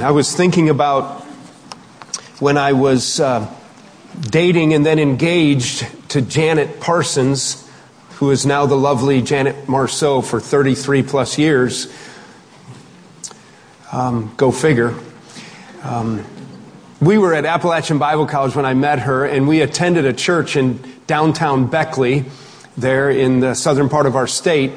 I was thinking about when I was uh, dating and then engaged to Janet Parsons, who is now the lovely Janet Marceau for 33 plus years. Um, go figure. Um, we were at Appalachian Bible College when I met her, and we attended a church in downtown Beckley, there in the southern part of our state.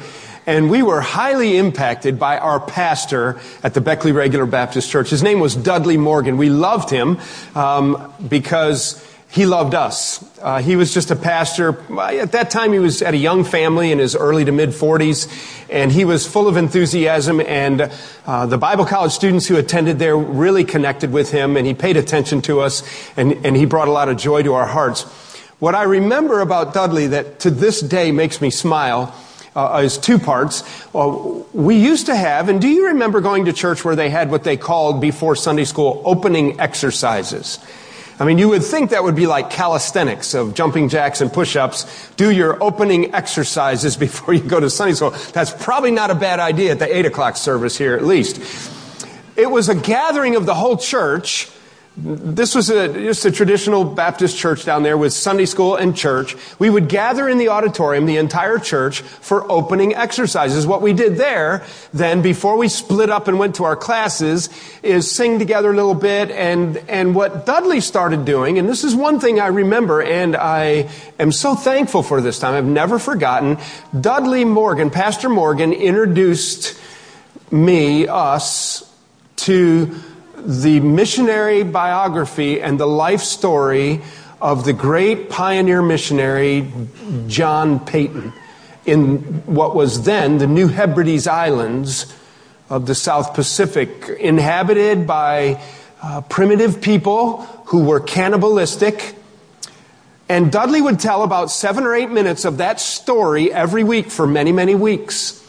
And we were highly impacted by our pastor at the Beckley Regular Baptist Church. His name was Dudley Morgan. We loved him um, because he loved us. Uh, he was just a pastor. At that time, he was at a young family in his early to mid 40s, and he was full of enthusiasm. And uh, the Bible college students who attended there really connected with him, and he paid attention to us, and, and he brought a lot of joy to our hearts. What I remember about Dudley that to this day makes me smile uh, is two parts. Uh, we used to have, and do you remember going to church where they had what they called before Sunday school opening exercises? I mean, you would think that would be like calisthenics of jumping jacks and push-ups. Do your opening exercises before you go to Sunday school. That's probably not a bad idea at the 8 o'clock service here at least. It was a gathering of the whole church this was a, just a traditional Baptist church down there with Sunday school and church. We would gather in the auditorium, the entire church, for opening exercises. What we did there, then, before we split up and went to our classes, is sing together a little bit. And, and what Dudley started doing, and this is one thing I remember, and I am so thankful for this time, I've never forgotten. Dudley Morgan, Pastor Morgan, introduced me, us, to the missionary biography and the life story of the great pioneer missionary John Paton in what was then the New Hebrides Islands of the South Pacific, inhabited by uh, primitive people who were cannibalistic. And Dudley would tell about seven or eight minutes of that story every week for many, many weeks.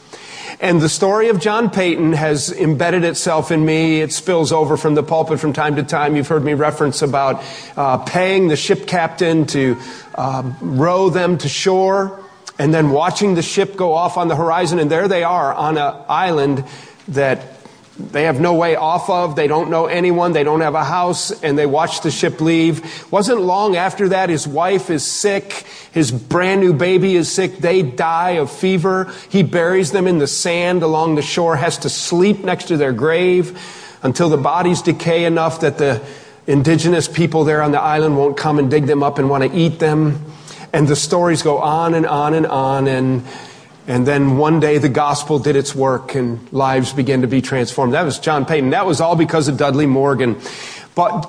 And the story of John Paton has embedded itself in me. It spills over from the pulpit from time to time. You've heard me reference about uh, paying the ship captain to uh, row them to shore and then watching the ship go off on the horizon. And there they are on an island that they have no way off of. They don't know anyone. They don't have a house and they watch the ship leave. Wasn't long after that, his wife is sick. His brand new baby is sick. They die of fever. He buries them in the sand along the shore, has to sleep next to their grave until the bodies decay enough that the indigenous people there on the island won't come and dig them up and want to eat them. And the stories go on and on and on and and then one day the gospel did its work and lives began to be transformed. That was John Paton. That was all because of Dudley Morgan. But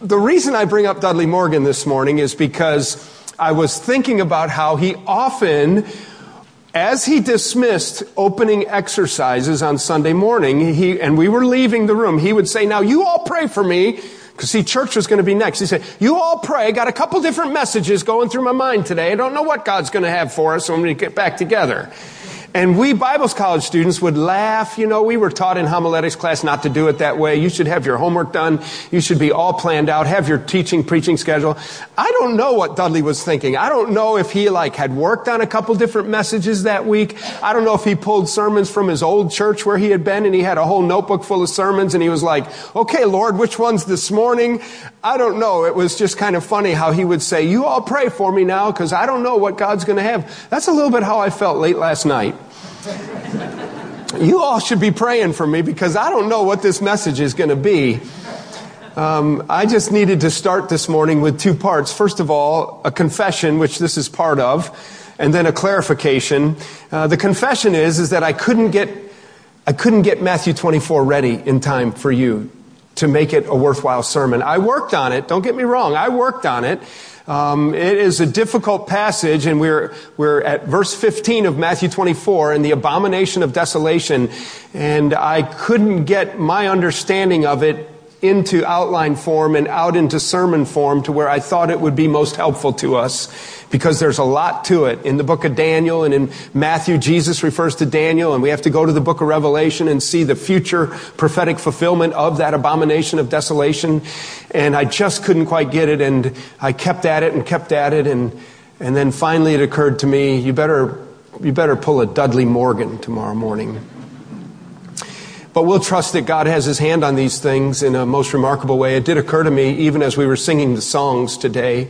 the reason I bring up Dudley Morgan this morning is because I was thinking about how he often, as he dismissed opening exercises on Sunday morning, he, and we were leaving the room, he would say, now you all pray for me because see, church was going to be next. He said, you all pray. I got a couple different messages going through my mind today. I don't know what God's going to have for us when we get back together. And we Bible college students would laugh. You know, we were taught in homiletics class not to do it that way. You should have your homework done. You should be all planned out. Have your teaching, preaching schedule. I don't know what Dudley was thinking. I don't know if he like had worked on a couple different messages that week. I don't know if he pulled sermons from his old church where he had been and he had a whole notebook full of sermons and he was like, okay, Lord, which one's this morning? I don't know. It was just kind of funny how he would say, you all pray for me now because I don't know what God's going to have. That's a little bit how I felt late last night. You all should be praying for me because I don't know what this message is going to be. Um, I just needed to start this morning with two parts. First of all, a confession, which this is part of, and then a clarification. Uh, the confession is is that I couldn't get I couldn't get Matthew 24 ready in time for you to make it a worthwhile sermon. I worked on it. Don't get me wrong. I worked on it. Um, it is a difficult passage, and we're, we're at verse 15 of Matthew 24 and the abomination of desolation, and I couldn't get my understanding of it into outline form and out into sermon form to where I thought it would be most helpful to us because there's a lot to it. In the book of Daniel and in Matthew, Jesus refers to Daniel, and we have to go to the book of Revelation and see the future prophetic fulfillment of that abomination of desolation. And I just couldn't quite get it, and I kept at it and kept at it, and, and then finally it occurred to me, you better, you better pull a Dudley Morgan tomorrow morning. But we'll trust that God has his hand on these things in a most remarkable way. It did occur to me, even as we were singing the songs today,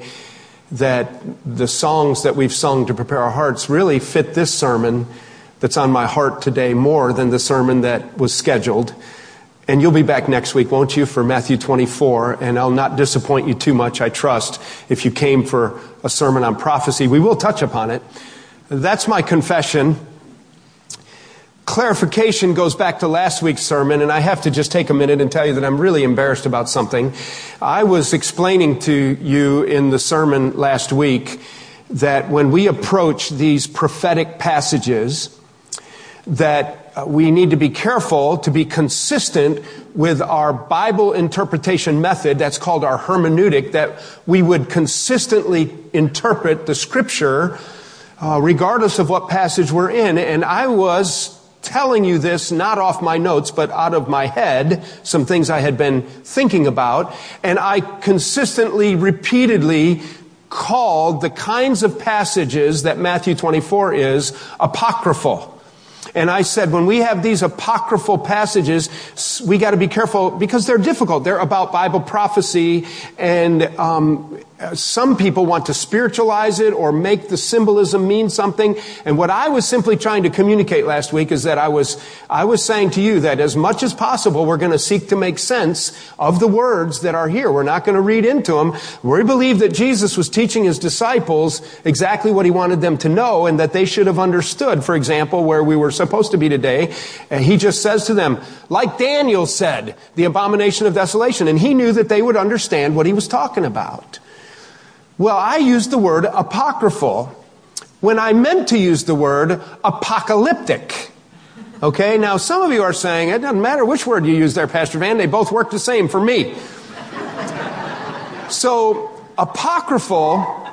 that the songs that we've sung to prepare our hearts really fit this sermon that's on my heart today more than the sermon that was scheduled. And you'll be back next week, won't you, for Matthew 24? And I'll not disappoint you too much, I trust, if you came for a sermon on prophecy. We will touch upon it. That's my confession. Clarification goes back to last week's sermon, and I have to just take a minute and tell you that I'm really embarrassed about something. I was explaining to you in the sermon last week that when we approach these prophetic passages, that uh, we need to be careful to be consistent with our Bible interpretation method, that's called our hermeneutic, that we would consistently interpret the scripture uh, regardless of what passage we're in. And I was telling you this not off my notes, but out of my head, some things I had been thinking about. And I consistently, repeatedly called the kinds of passages that Matthew 24 is apocryphal. And I said, when we have these apocryphal passages, we got to be careful because they're difficult. They're about Bible prophecy, and um, Uh, some people want to spiritualize it or make the symbolism mean something. And what I was simply trying to communicate last week is that I was, I was saying to you that as much as possible, we're going to seek to make sense of the words that are here. We're not going to read into them. We believe that Jesus was teaching his disciples exactly what he wanted them to know and that they should have understood. For example, where we were supposed to be today, And he just says to them, like Daniel said, the abomination of desolation. And he knew that they would understand what he was talking about. Well, I used the word apocryphal when I meant to use the word apocalyptic. Okay, now some of you are saying it doesn't matter which word you use there, Pastor Van, they both work the same for me. so, apocryphal,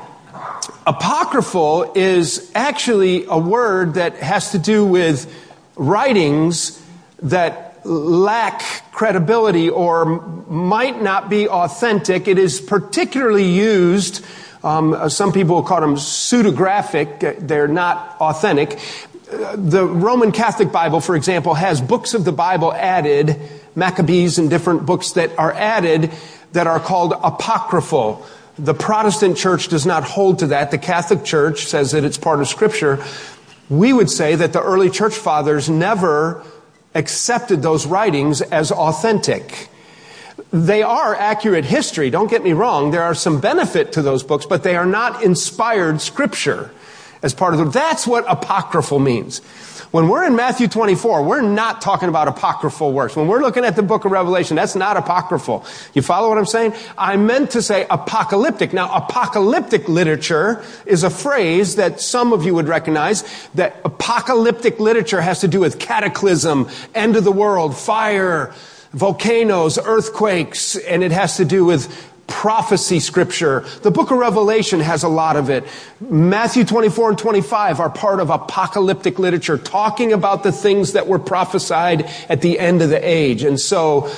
apocryphal is actually a word that has to do with writings that lack credibility or might not be authentic. It is particularly used, um, uh, some people call them pseudographic, uh, they're not authentic. Uh, the Roman Catholic Bible, for example, has books of the Bible added, Maccabees and different books that are added that are called apocryphal. The Protestant church does not hold to that. The Catholic church says that it's part of scripture. We would say that the early church fathers never accepted those writings as authentic. They are accurate history, don't get me wrong. There are some benefit to those books, but they are not inspired scripture as part of them. That's what apocryphal means. When we're in Matthew 24, we're not talking about apocryphal works. When we're looking at the book of Revelation, that's not apocryphal. You follow what I'm saying? I meant to say apocalyptic. Now, apocalyptic literature is a phrase that some of you would recognize that apocalyptic literature has to do with cataclysm, end of the world, fire, volcanoes, earthquakes, and it has to do with prophecy scripture. The book of Revelation has a lot of it. Matthew 24 and 25 are part of apocalyptic literature, talking about the things that were prophesied at the end of the age. And so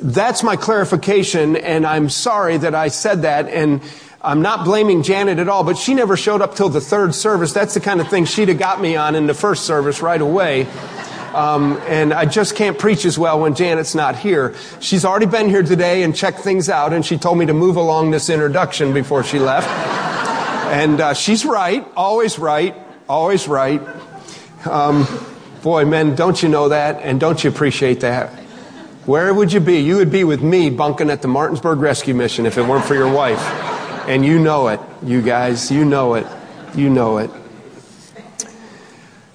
that's my clarification, and I'm sorry that I said that. And I'm not blaming Janet at all, but she never showed up till the third service. That's the kind of thing she'd have got me on in the first service right away. Um, and I just can't preach as well when Janet's not here. She's already been here today and checked things out, and she told me to move along this introduction before she left. and uh, she's right, always right, always right. Um, boy, men, don't you know that, and don't you appreciate that? Where would you be? You would be with me bunking at the Martinsburg Rescue Mission if it weren't for your wife. And you know it, you guys. You know it. You know it.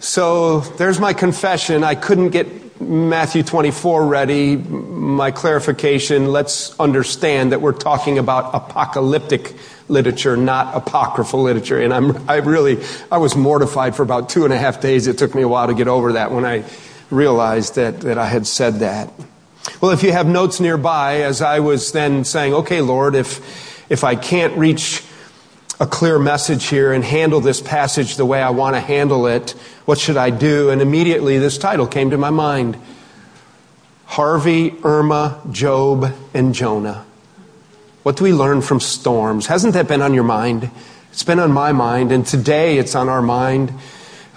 So there's my confession. I couldn't get Matthew 24 ready. My clarification. Let's understand that we're talking about apocalyptic literature, not apocryphal literature. And I'm, I really, I was mortified for about two and a half days. It took me a while to get over that when I realized that, that I had said that. Well, if you have notes nearby, as I was then saying, okay, Lord, if, if I can't reach a clear message here and handle this passage the way I want to handle it. What should I do? And immediately this title came to my mind Harvey, Irma, Job, and Jonah. What do we learn from storms? Hasn't that been on your mind? It's been on my mind, and today it's on our mind.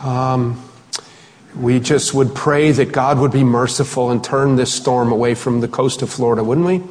Um, we just would pray that God would be merciful and turn this storm away from the coast of Florida, wouldn't we?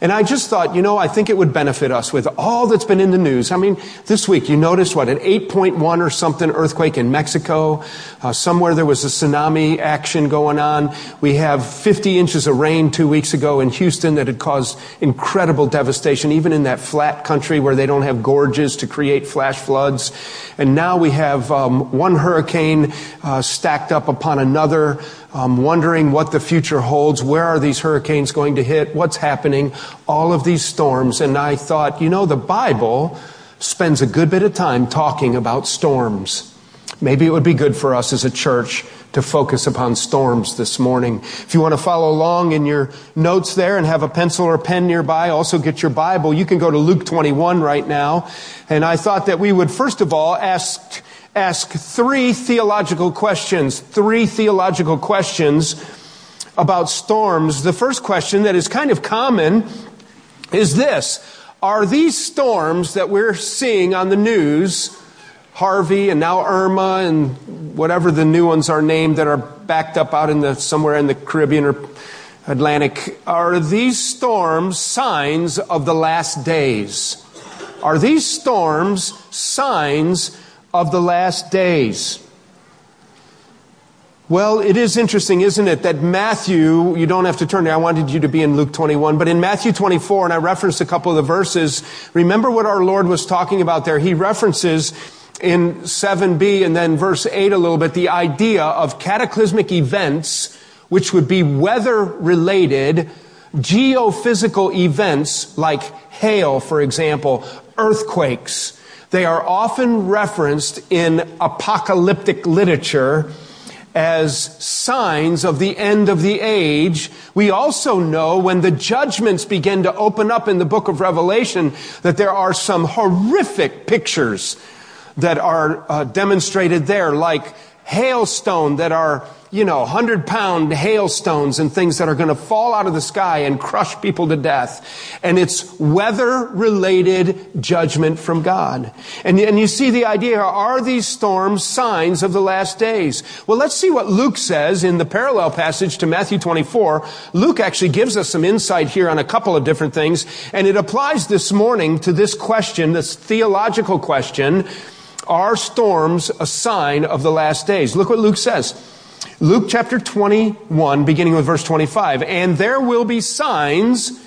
And I just thought, you know, I think it would benefit us with all that's been in the news. I mean, this week you noticed what, an 8.1 or something earthquake in Mexico. Uh, somewhere there was a tsunami action going on. We have 50 inches of rain two weeks ago in Houston that had caused incredible devastation, even in that flat country where they don't have gorges to create flash floods. And now we have um, one hurricane uh, stacked up upon another um, wondering what the future holds. Where are these hurricanes going to hit? What's happening? All of these storms. And I thought, you know, the Bible spends a good bit of time talking about storms. Maybe it would be good for us as a church to focus upon storms this morning. If you want to follow along in your notes there and have a pencil or pen nearby, also get your Bible. You can go to Luke 21 right now. And I thought that we would first of all ask ask three theological questions, three theological questions about storms. The first question that is kind of common is this. Are these storms that we're seeing on the news, Harvey and now Irma and whatever the new ones are named that are backed up out in the, somewhere in the Caribbean or Atlantic, are these storms signs of the last days? Are these storms signs of the last days. Well, it is interesting, isn't it, that Matthew, you don't have to turn there, I wanted you to be in Luke 21, but in Matthew 24, and I referenced a couple of the verses, remember what our Lord was talking about there. He references in 7b and then verse 8 a little bit the idea of cataclysmic events, which would be weather related, geophysical events like hail, for example, earthquakes, they are often referenced in apocalyptic literature as signs of the end of the age. We also know when the judgments begin to open up in the book of Revelation that there are some horrific pictures that are uh, demonstrated there, like hailstone that are you know, 100 pound hailstones and things that are going to fall out of the sky and crush people to death. And it's weather related judgment from God. And, and you see the idea, are these storms signs of the last days? Well, let's see what Luke says in the parallel passage to Matthew 24. Luke actually gives us some insight here on a couple of different things, and it applies this morning to this question, this theological question, are storms a sign of the last days? Look what Luke says. Luke chapter 21, beginning with verse 25. And there will be signs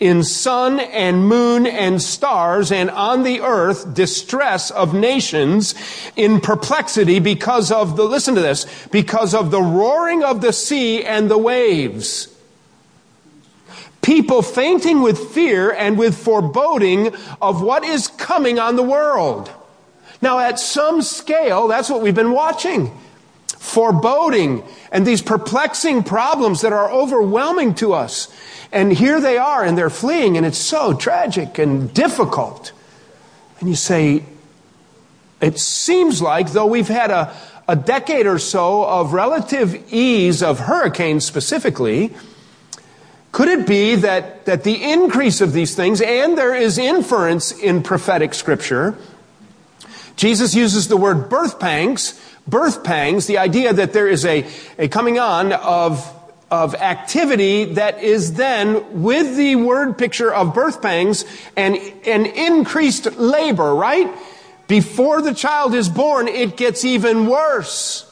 in sun and moon and stars and on the earth distress of nations in perplexity because of the, listen to this, because of the roaring of the sea and the waves. People fainting with fear and with foreboding of what is coming on the world. Now, at some scale, that's what we've been watching foreboding and these perplexing problems that are overwhelming to us. And here they are and they're fleeing and it's so tragic and difficult. And you say, it seems like though we've had a, a decade or so of relative ease of hurricanes specifically, could it be that, that the increase of these things, and there is inference in prophetic scripture, Jesus uses the word birth pangs birth pangs, the idea that there is a, a coming on of, of activity that is then, with the word picture of birth pangs, and an increased labor, right? Before the child is born, it gets even worse.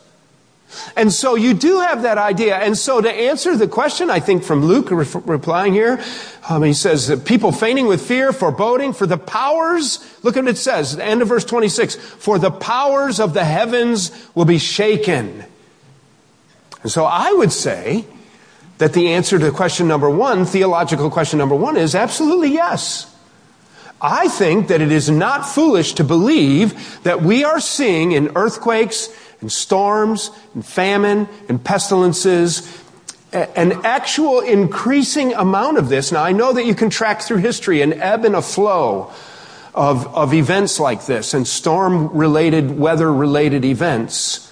And so you do have that idea. And so to answer the question, I think from Luke re- replying here, um, he says that people fainting with fear, foreboding, for the powers, look at what it says, the end of verse 26, for the powers of the heavens will be shaken. And so I would say that the answer to question number one, theological question number one, is absolutely yes. I think that it is not foolish to believe that we are seeing in earthquakes and storms and famine and pestilences an actual increasing amount of this. Now, I know that you can track through history an ebb and a flow of, of events like this and storm related, weather related events.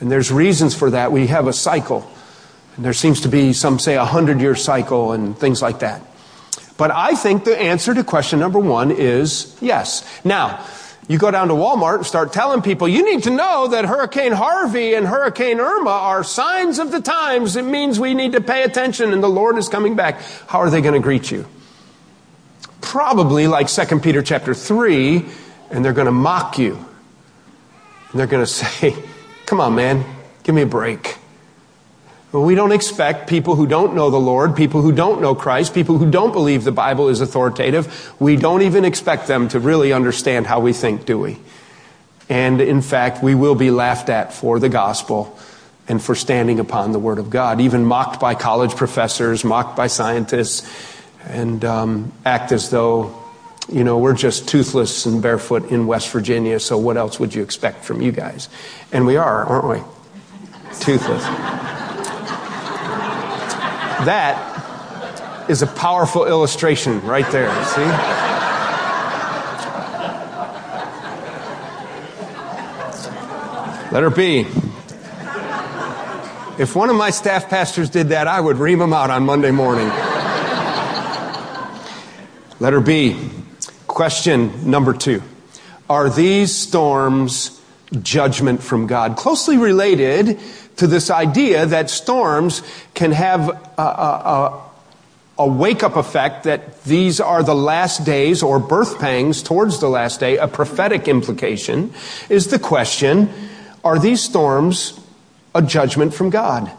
And there's reasons for that. We have a cycle. And there seems to be, some say, a hundred year cycle and things like that. But I think the answer to question number one is yes. Now, You go down to Walmart and start telling people, you need to know that Hurricane Harvey and Hurricane Irma are signs of the times. It means we need to pay attention and the Lord is coming back. How are they going to greet you? Probably like 2 Peter chapter 3, and they're going to mock you. And they're going to say, come on, man, give me a break. We don't expect people who don't know the Lord, people who don't know Christ, people who don't believe the Bible is authoritative, we don't even expect them to really understand how we think, do we? And in fact, we will be laughed at for the gospel and for standing upon the Word of God, even mocked by college professors, mocked by scientists, and um, act as though, you know, we're just toothless and barefoot in West Virginia, so what else would you expect from you guys? And we are, aren't we? Toothless. That is a powerful illustration right there. See? Letter B. If one of my staff pastors did that, I would ream him out on Monday morning. Letter B. Question number two. Are these storms judgment from God? Closely related to this idea that storms can have a, a, a wake up effect that these are the last days or birth pangs towards the last day, a prophetic implication, is the question are these storms a judgment from God?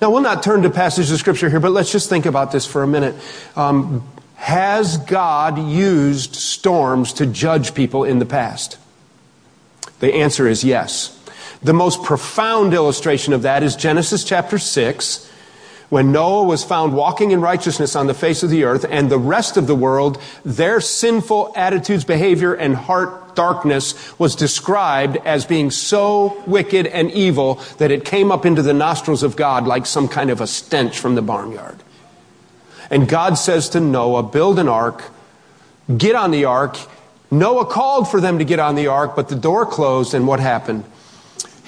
Now, we'll not turn to passages of scripture here, but let's just think about this for a minute. Um, has God used storms to judge people in the past? The answer is yes. The most profound illustration of that is Genesis chapter 6, when Noah was found walking in righteousness on the face of the earth, and the rest of the world, their sinful attitudes, behavior, and heart darkness was described as being so wicked and evil that it came up into the nostrils of God like some kind of a stench from the barnyard. And God says to Noah, build an ark, get on the ark. Noah called for them to get on the ark, but the door closed, and what happened?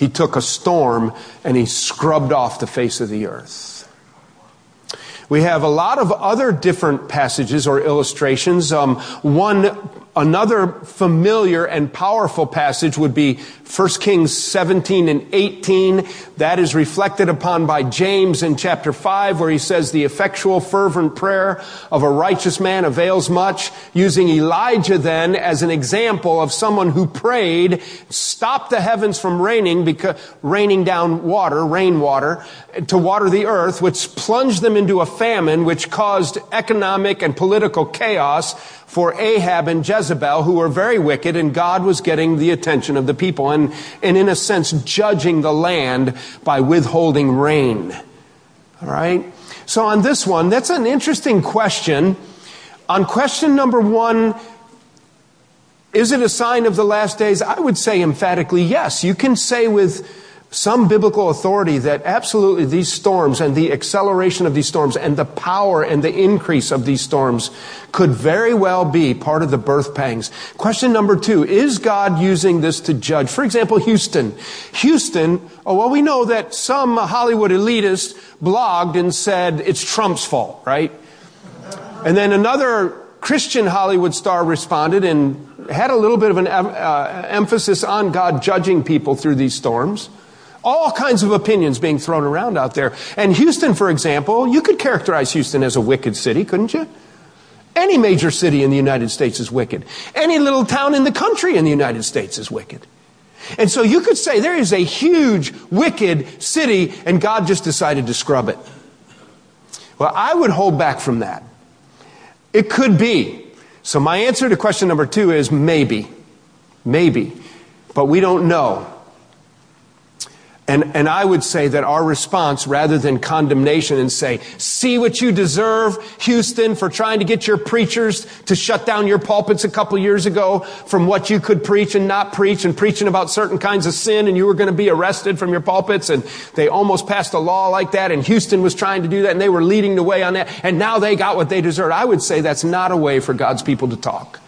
He took a storm and he scrubbed off the face of the earth. We have a lot of other different passages or illustrations. Um, one Another familiar and powerful passage would be 1 Kings 17 and 18. That is reflected upon by James in chapter 5 where he says the effectual fervent prayer of a righteous man avails much, using Elijah then as an example of someone who prayed, stopped the heavens from raining because raining down water, rainwater, to water the earth, which plunged them into a famine, which caused economic and political chaos for Ahab and Jezebel, who were very wicked, and God was getting the attention of the people and, and in a sense, judging the land by withholding rain. All right? So on this one, that's an interesting question. On question number one, is it a sign of the last days? I would say emphatically yes. You can say with some biblical authority that absolutely these storms and the acceleration of these storms and the power and the increase of these storms could very well be part of the birth pangs. Question number two, is God using this to judge? For example, Houston. Houston, oh, well, we know that some Hollywood elitist blogged and said it's Trump's fault, right? And then another Christian Hollywood star responded and had a little bit of an uh, emphasis on God judging people through these storms. All kinds of opinions being thrown around out there. And Houston, for example, you could characterize Houston as a wicked city, couldn't you? Any major city in the United States is wicked. Any little town in the country in the United States is wicked. And so you could say there is a huge, wicked city, and God just decided to scrub it. Well, I would hold back from that. It could be. So my answer to question number two is maybe. Maybe. But we don't know. And, and I would say that our response, rather than condemnation and say, see what you deserve, Houston, for trying to get your preachers to shut down your pulpits a couple years ago from what you could preach and not preach and preaching about certain kinds of sin and you were going to be arrested from your pulpits and they almost passed a law like that and Houston was trying to do that and they were leading the way on that and now they got what they deserved. I would say that's not a way for God's people to talk.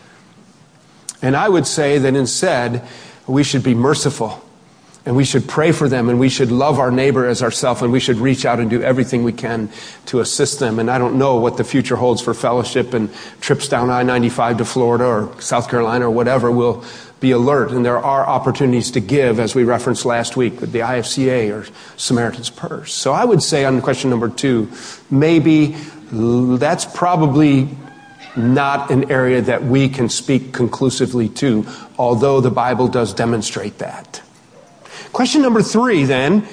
And I would say that instead, we should be merciful And we should pray for them and we should love our neighbor as ourselves and we should reach out and do everything we can to assist them. And I don't know what the future holds for fellowship and trips down I 95 to Florida or South Carolina or whatever. We'll be alert. And there are opportunities to give, as we referenced last week with the IFCA or Samaritan's Purse. So I would say on question number two, maybe that's probably not an area that we can speak conclusively to, although the Bible does demonstrate that. Question number three, then,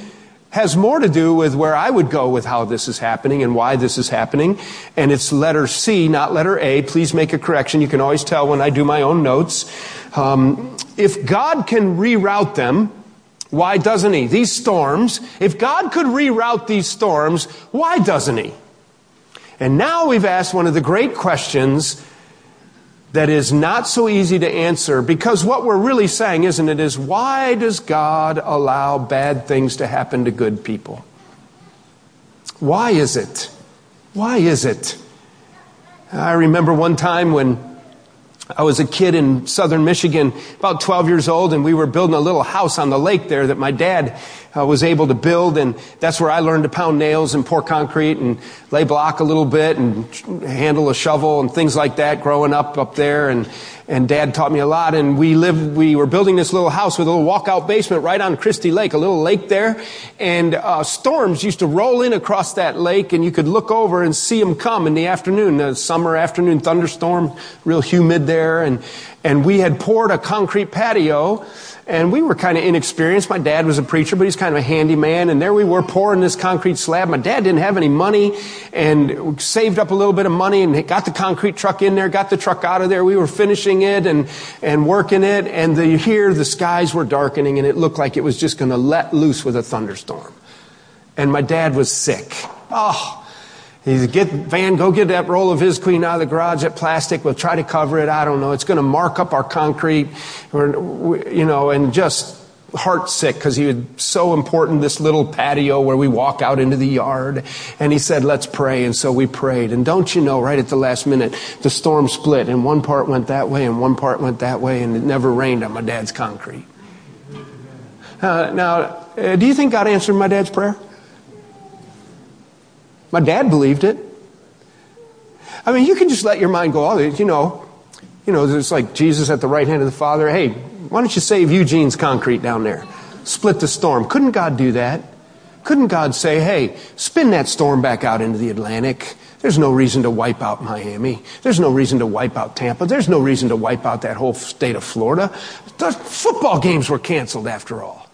has more to do with where I would go with how this is happening and why this is happening. And it's letter C, not letter A. Please make a correction. You can always tell when I do my own notes. Um, if God can reroute them, why doesn't He? These storms, if God could reroute these storms, why doesn't He? And now we've asked one of the great questions that is not so easy to answer because what we're really saying, isn't it, is why does God allow bad things to happen to good people? Why is it? Why is it? I remember one time when I was a kid in southern Michigan, about 12 years old, and we were building a little house on the lake there that my dad uh, was able to build, and that's where I learned to pound nails and pour concrete and lay block a little bit and handle a shovel and things like that growing up up there. And, and dad taught me a lot. And we lived, we were building this little house with a little walkout basement right on Christie Lake, a little lake there. And uh, storms used to roll in across that lake, and you could look over and see them come in the afternoon, the summer afternoon thunderstorm, real humid there. And, and we had poured a concrete patio and we were kind of inexperienced. My dad was a preacher, but he's kind of a handyman. And there we were pouring this concrete slab. My dad didn't have any money and saved up a little bit of money and got the concrete truck in there, got the truck out of there. We were finishing it and, and working it. And the, here the skies were darkening and it looked like it was just going to let loose with a thunderstorm. And my dad was sick. Oh, he said, get, Van, go get that roll of Visqueen out of the garage, that plastic. We'll try to cover it. I don't know. It's going to mark up our concrete, you know, and just heart sick because he was so important, this little patio where we walk out into the yard. And he said, let's pray. And so we prayed. And don't you know, right at the last minute, the storm split and one part went that way and one part went that way and it never rained on my dad's concrete. Uh, now, uh, do you think God answered my dad's prayer? My dad believed it. I mean, you can just let your mind go, all oh, you know, you know, it's like Jesus at the right hand of the Father. Hey, why don't you save Eugene's concrete down there? Split the storm. Couldn't God do that? Couldn't God say, hey, spin that storm back out into the Atlantic? There's no reason to wipe out Miami. There's no reason to wipe out Tampa. There's no reason to wipe out that whole state of Florida. The football games were canceled after all.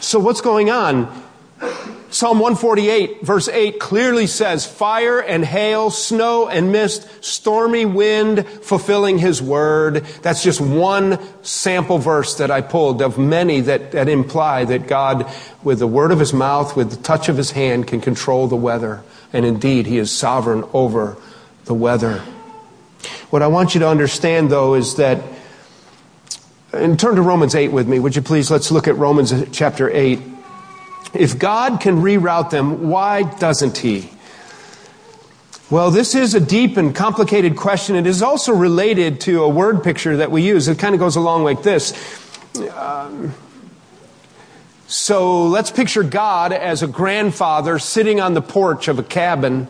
So, what's going on? Psalm 148, verse 8 clearly says, Fire and hail, snow and mist, stormy wind, fulfilling his word. That's just one sample verse that I pulled of many that, that imply that God, with the word of his mouth, with the touch of his hand, can control the weather. And indeed, he is sovereign over the weather. What I want you to understand, though, is that and turn to Romans 8 with me, would you please? Let's look at Romans chapter 8. If God can reroute them, why doesn't He? Well, this is a deep and complicated question. It is also related to a word picture that we use. It kind of goes along like this. Um, so let's picture God as a grandfather sitting on the porch of a cabin.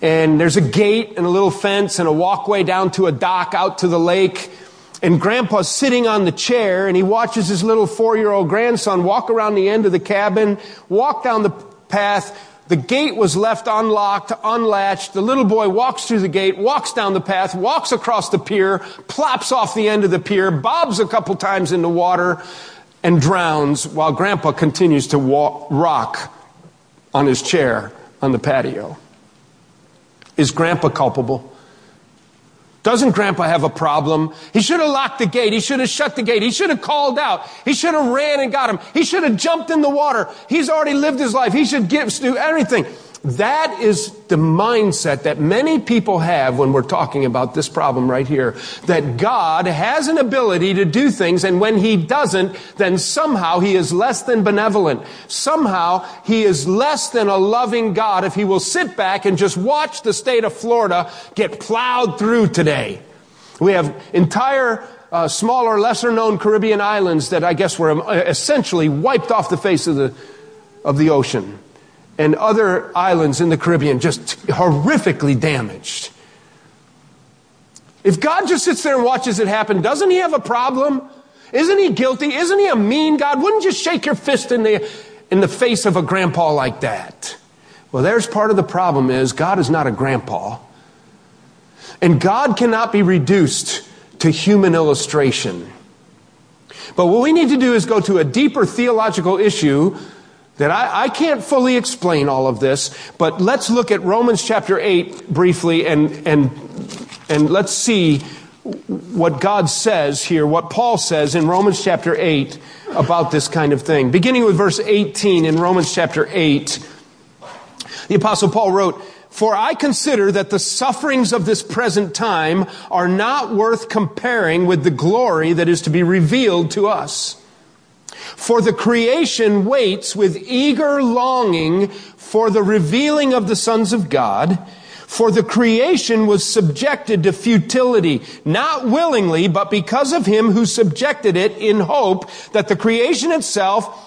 And there's a gate and a little fence and a walkway down to a dock out to the lake. And grandpa's sitting on the chair and he watches his little four year old grandson walk around the end of the cabin, walk down the path. The gate was left unlocked, unlatched. The little boy walks through the gate, walks down the path, walks across the pier, plops off the end of the pier, bobs a couple times in the water, and drowns while grandpa continues to walk, rock on his chair on the patio. Is grandpa culpable? Doesn't grandpa have a problem? He should have locked the gate. He should have shut the gate. He should have called out. He should have ran and got him. He should have jumped in the water. He's already lived his life. He should give, do everything. That is the mindset that many people have when we're talking about this problem right here. That God has an ability to do things, and when He doesn't, then somehow He is less than benevolent. Somehow He is less than a loving God if He will sit back and just watch the state of Florida get plowed through today. We have entire uh, smaller, lesser known Caribbean islands that I guess were um, essentially wiped off the face of the, of the ocean. And other islands in the Caribbean just horrifically damaged. If God just sits there and watches it happen, doesn't he have a problem? Isn't he guilty? Isn't he a mean God? Wouldn't you shake your fist in the, in the face of a grandpa like that? Well, there's part of the problem is God is not a grandpa. And God cannot be reduced to human illustration. But what we need to do is go to a deeper theological issue that I, I, can't fully explain all of this, but let's look at Romans chapter 8 briefly and, and, and let's see what God says here, what Paul says in Romans chapter 8 about this kind of thing. Beginning with verse 18 in Romans chapter 8, the apostle Paul wrote, for I consider that the sufferings of this present time are not worth comparing with the glory that is to be revealed to us. For the creation waits with eager longing for the revealing of the sons of God. For the creation was subjected to futility, not willingly, but because of him who subjected it in hope that the creation itself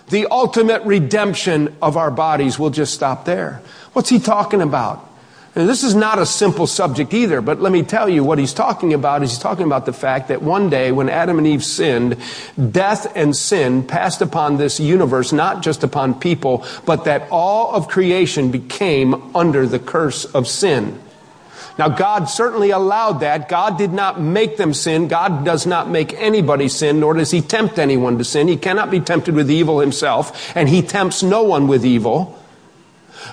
the ultimate redemption of our bodies. We'll just stop there. What's he talking about? And this is not a simple subject either, but let me tell you what he's talking about is he's talking about the fact that one day when Adam and Eve sinned, death and sin passed upon this universe, not just upon people, but that all of creation became under the curse of sin. Now, God certainly allowed that. God did not make them sin. God does not make anybody sin, nor does He tempt anyone to sin. He cannot be tempted with evil Himself, and He tempts no one with evil.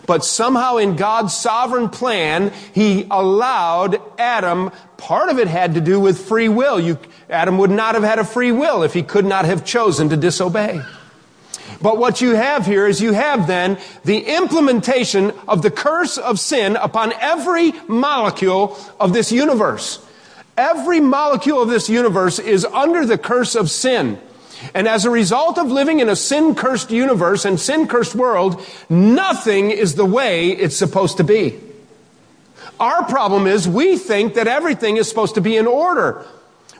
But somehow in God's sovereign plan, He allowed Adam, part of it had to do with free will. You, Adam would not have had a free will if he could not have chosen to disobey. But what you have here is you have then the implementation of the curse of sin upon every molecule of this universe. Every molecule of this universe is under the curse of sin. And as a result of living in a sin cursed universe and sin cursed world, nothing is the way it's supposed to be. Our problem is we think that everything is supposed to be in order.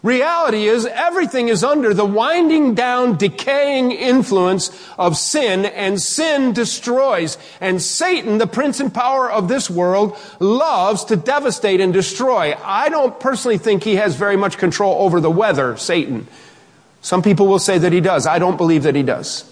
Reality is everything is under the winding down, decaying influence of sin, and sin destroys. And Satan, the prince and power of this world, loves to devastate and destroy. I don't personally think he has very much control over the weather, Satan. Some people will say that he does. I don't believe that he does.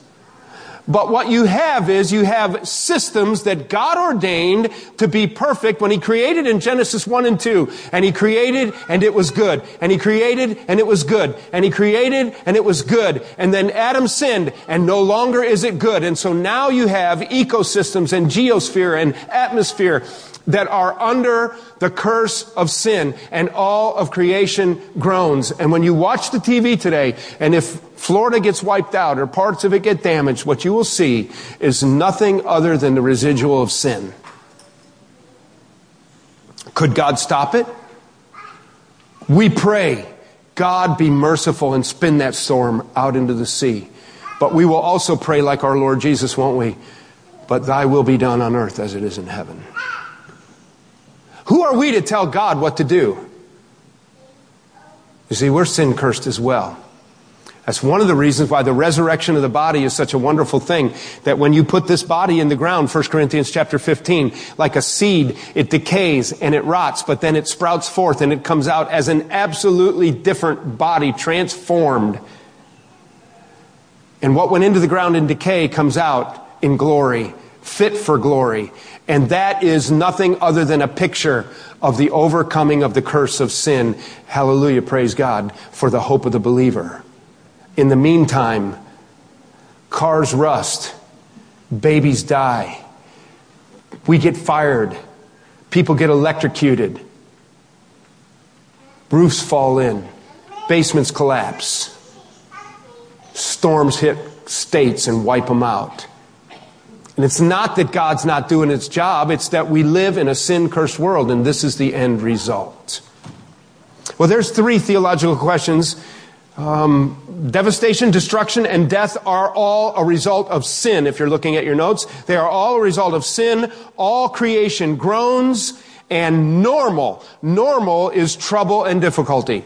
But what you have is you have systems that God ordained to be perfect when He created in Genesis 1 and 2. And He created and it was good. And He created and it was good. And He created and it was good. And then Adam sinned and no longer is it good. And so now you have ecosystems and geosphere and atmosphere that are under the curse of sin and all of creation groans. And when you watch the TV today, and if Florida gets wiped out or parts of it get damaged, what you will see is nothing other than the residual of sin. Could God stop it? We pray, God be merciful and spin that storm out into the sea. But we will also pray like our Lord Jesus, won't we? But thy will be done on earth as it is in heaven. Who are we to tell God what to do? You see, we're sin cursed as well. That's one of the reasons why the resurrection of the body is such a wonderful thing. That when you put this body in the ground, 1 Corinthians chapter 15, like a seed, it decays and it rots, but then it sprouts forth and it comes out as an absolutely different body, transformed. And what went into the ground in decay comes out in glory, fit for glory. And that is nothing other than a picture of the overcoming of the curse of sin. Hallelujah, praise God, for the hope of the believer. In the meantime, cars rust, babies die, we get fired, people get electrocuted, roofs fall in, basements collapse. Storms hit states and wipe them out. And it's not that God's not doing its job, it's that we live in a sin cursed world, and this is the end result. Well, there's three theological questions. Um, devastation, destruction, and death are all a result of sin, if you're looking at your notes. They are all a result of sin. All creation groans and normal. Normal is trouble and difficulty.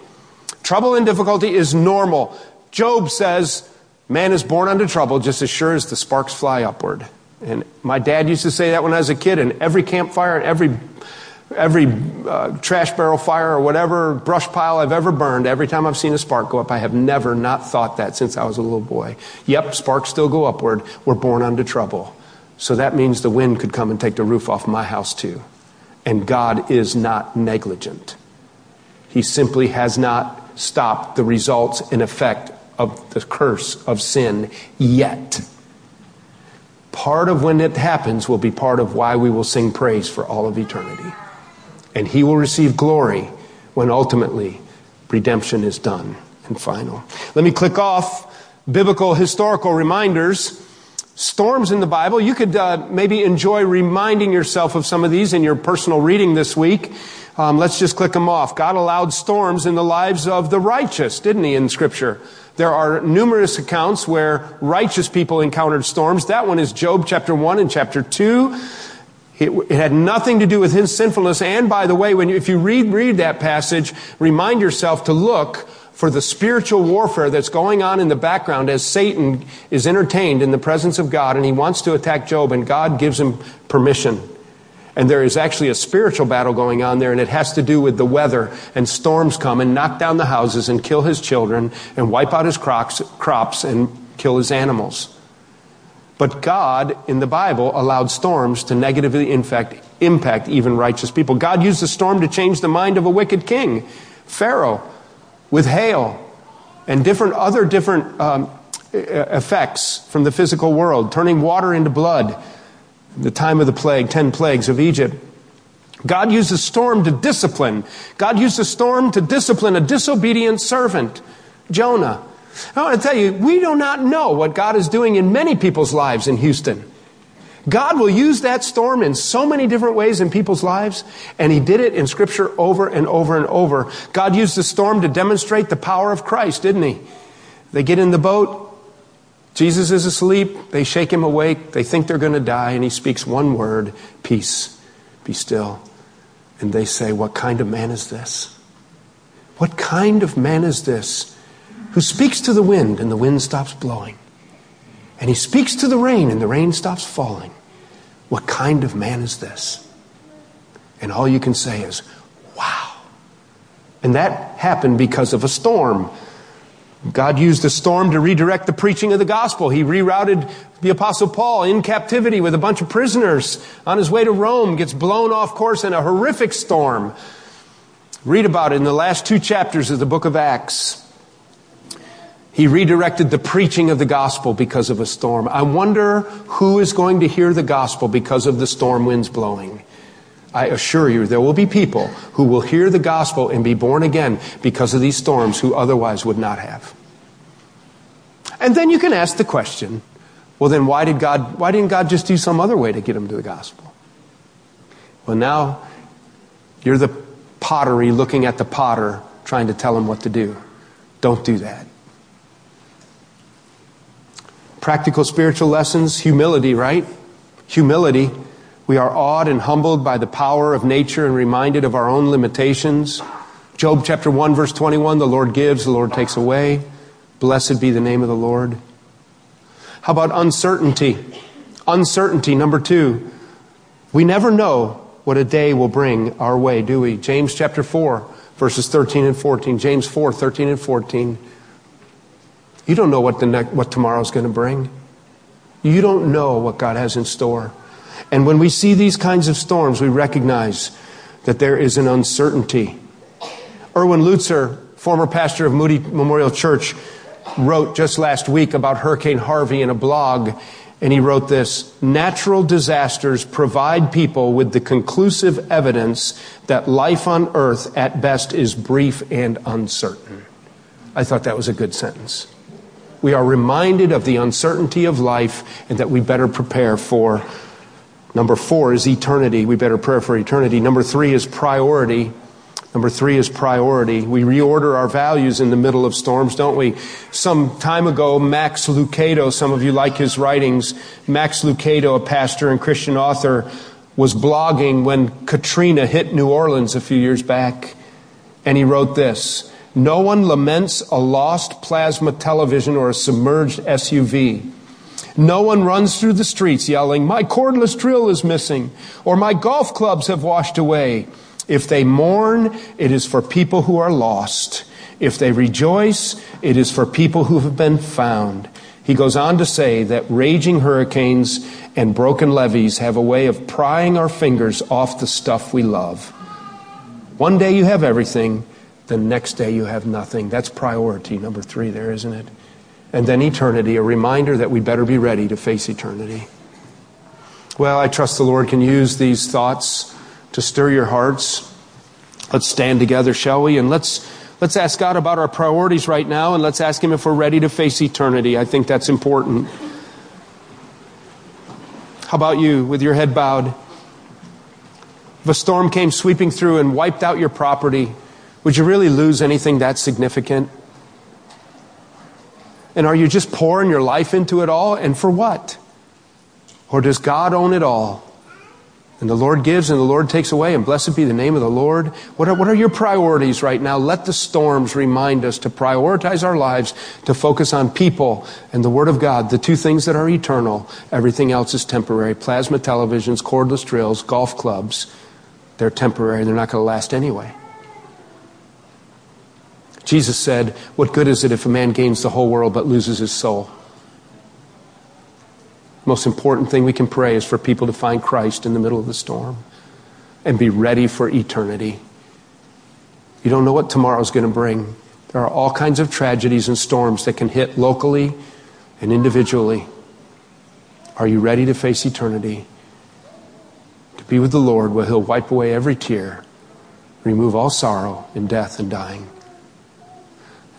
Trouble and difficulty is normal. Job says, man is born unto trouble just as sure as the sparks fly upward. And my dad used to say that when I was a kid, and every campfire and every every uh, trash barrel fire or whatever brush pile I've ever burned, every time I've seen a spark go up, I have never not thought that since I was a little boy. Yep, sparks still go upward. We're born unto trouble. So that means the wind could come and take the roof off my house too. And God is not negligent. He simply has not stopped the results and effect of the curse of sin yet. Part of when it happens will be part of why we will sing praise for all of eternity. And he will receive glory when ultimately redemption is done and final. Let me click off biblical historical reminders. Storms in the Bible. You could uh, maybe enjoy reminding yourself of some of these in your personal reading this week. Um, let's just click them off. God allowed storms in the lives of the righteous, didn't he, in Scripture? There are numerous accounts where righteous people encountered storms. That one is Job chapter 1 and chapter 2. It, it had nothing to do with his sinfulness. And by the way, when you, if you read, read that passage, remind yourself to look for the spiritual warfare that's going on in the background as Satan is entertained in the presence of God and he wants to attack Job and God gives him permission. And there is actually a spiritual battle going on there, and it has to do with the weather. And storms come and knock down the houses and kill his children and wipe out his crops, crops and kill his animals. But God, in the Bible, allowed storms to negatively infect, impact even righteous people. God used a storm to change the mind of a wicked king, Pharaoh, with hail and different other different um, effects from the physical world, turning water into blood the time of the plague, 10 plagues of Egypt. God used a storm to discipline. God used a storm to discipline a disobedient servant, Jonah. Oh, I want to tell you, we do not know what God is doing in many people's lives in Houston. God will use that storm in so many different ways in people's lives, and He did it in Scripture over and over and over. God used the storm to demonstrate the power of Christ, didn't He? They get in the boat, Jesus is asleep. They shake him awake. They think they're going to die, and he speaks one word peace, be still. And they say, What kind of man is this? What kind of man is this who speaks to the wind, and the wind stops blowing? And he speaks to the rain, and the rain stops falling. What kind of man is this? And all you can say is, Wow. And that happened because of a storm God used a storm to redirect the preaching of the gospel. He rerouted the apostle Paul in captivity with a bunch of prisoners on his way to Rome, gets blown off course in a horrific storm. Read about it in the last two chapters of the book of Acts. He redirected the preaching of the gospel because of a storm. I wonder who is going to hear the gospel because of the storm winds blowing. I assure you, there will be people who will hear the gospel and be born again because of these storms who otherwise would not have. And then you can ask the question, well, then why did God, why didn't God just do some other way to get them to the gospel? Well, now you're the pottery looking at the potter trying to tell him what to do. Don't do that. Practical spiritual lessons, humility, right? Humility. We are awed and humbled by the power of nature and reminded of our own limitations. Job chapter 1 verse 21, the Lord gives, the Lord takes away. Blessed be the name of the Lord. How about uncertainty? Uncertainty, number two. We never know what a day will bring our way, do we? James chapter 4, verses 13 and 14. James 4, 13 and 14. You don't know what, the ne- what tomorrow's going to bring. You don't know what God has in store. And when we see these kinds of storms, we recognize that there is an uncertainty. Erwin Lutzer, former pastor of Moody Memorial Church, wrote just last week about Hurricane Harvey in a blog, and he wrote this Natural disasters provide people with the conclusive evidence that life on earth at best is brief and uncertain. I thought that was a good sentence. We are reminded of the uncertainty of life and that we better prepare for. Number four is eternity. We better prepare for eternity. Number three is priority. Number three is priority. We reorder our values in the middle of storms, don't we? Some time ago, Max Lucado, some of you like his writings, Max Lucado, a pastor and Christian author, was blogging when Katrina hit New Orleans a few years back. And he wrote this No one laments a lost plasma television or a submerged SUV. No one runs through the streets yelling, My cordless drill is missing, or my golf clubs have washed away. If they mourn, it is for people who are lost. If they rejoice, it is for people who have been found. He goes on to say that raging hurricanes and broken levees have a way of prying our fingers off the stuff we love. One day you have everything, the next day you have nothing. That's priority number three, there, isn't it? And then eternity, a reminder that we better be ready to face eternity. Well, I trust the Lord can use these thoughts to stir your hearts. Let's stand together, shall we? And let's, let's ask God about our priorities right now, and let's ask Him if we're ready to face eternity. I think that's important. How about you, with your head bowed? If a storm came sweeping through and wiped out your property, would you really lose anything that significant? And are you just pouring your life into it all? And for what? Or does God own it all? And the Lord gives and the Lord takes away, and blessed be the name of the Lord. What are, what are your priorities right now? Let the storms remind us to prioritize our lives, to focus on people and the Word of God, the two things that are eternal. Everything else is temporary. Plasma televisions, cordless drills, golf clubs. They're temporary, they're not going to last anyway. Jesus said, What good is it if a man gains the whole world but loses his soul? Most important thing we can pray is for people to find Christ in the middle of the storm and be ready for eternity. You don't know what tomorrow's going to bring. There are all kinds of tragedies and storms that can hit locally and individually. Are you ready to face eternity? To be with the Lord where He'll wipe away every tear, remove all sorrow and death and dying.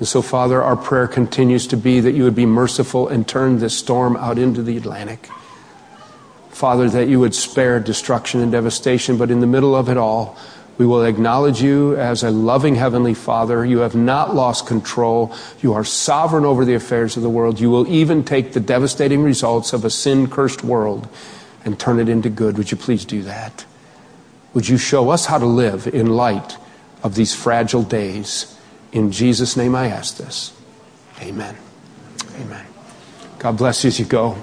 And so, Father, our prayer continues to be that you would be merciful and turn this storm out into the Atlantic. Father, that you would spare destruction and devastation, but in the middle of it all, we will acknowledge you as a loving Heavenly Father. You have not lost control. You are sovereign over the affairs of the world. You will even take the devastating results of a sin cursed world and turn it into good. Would you please do that? Would you show us how to live in light of these fragile days? In Jesus' name I ask this. Amen. Amen. God bless you as you go.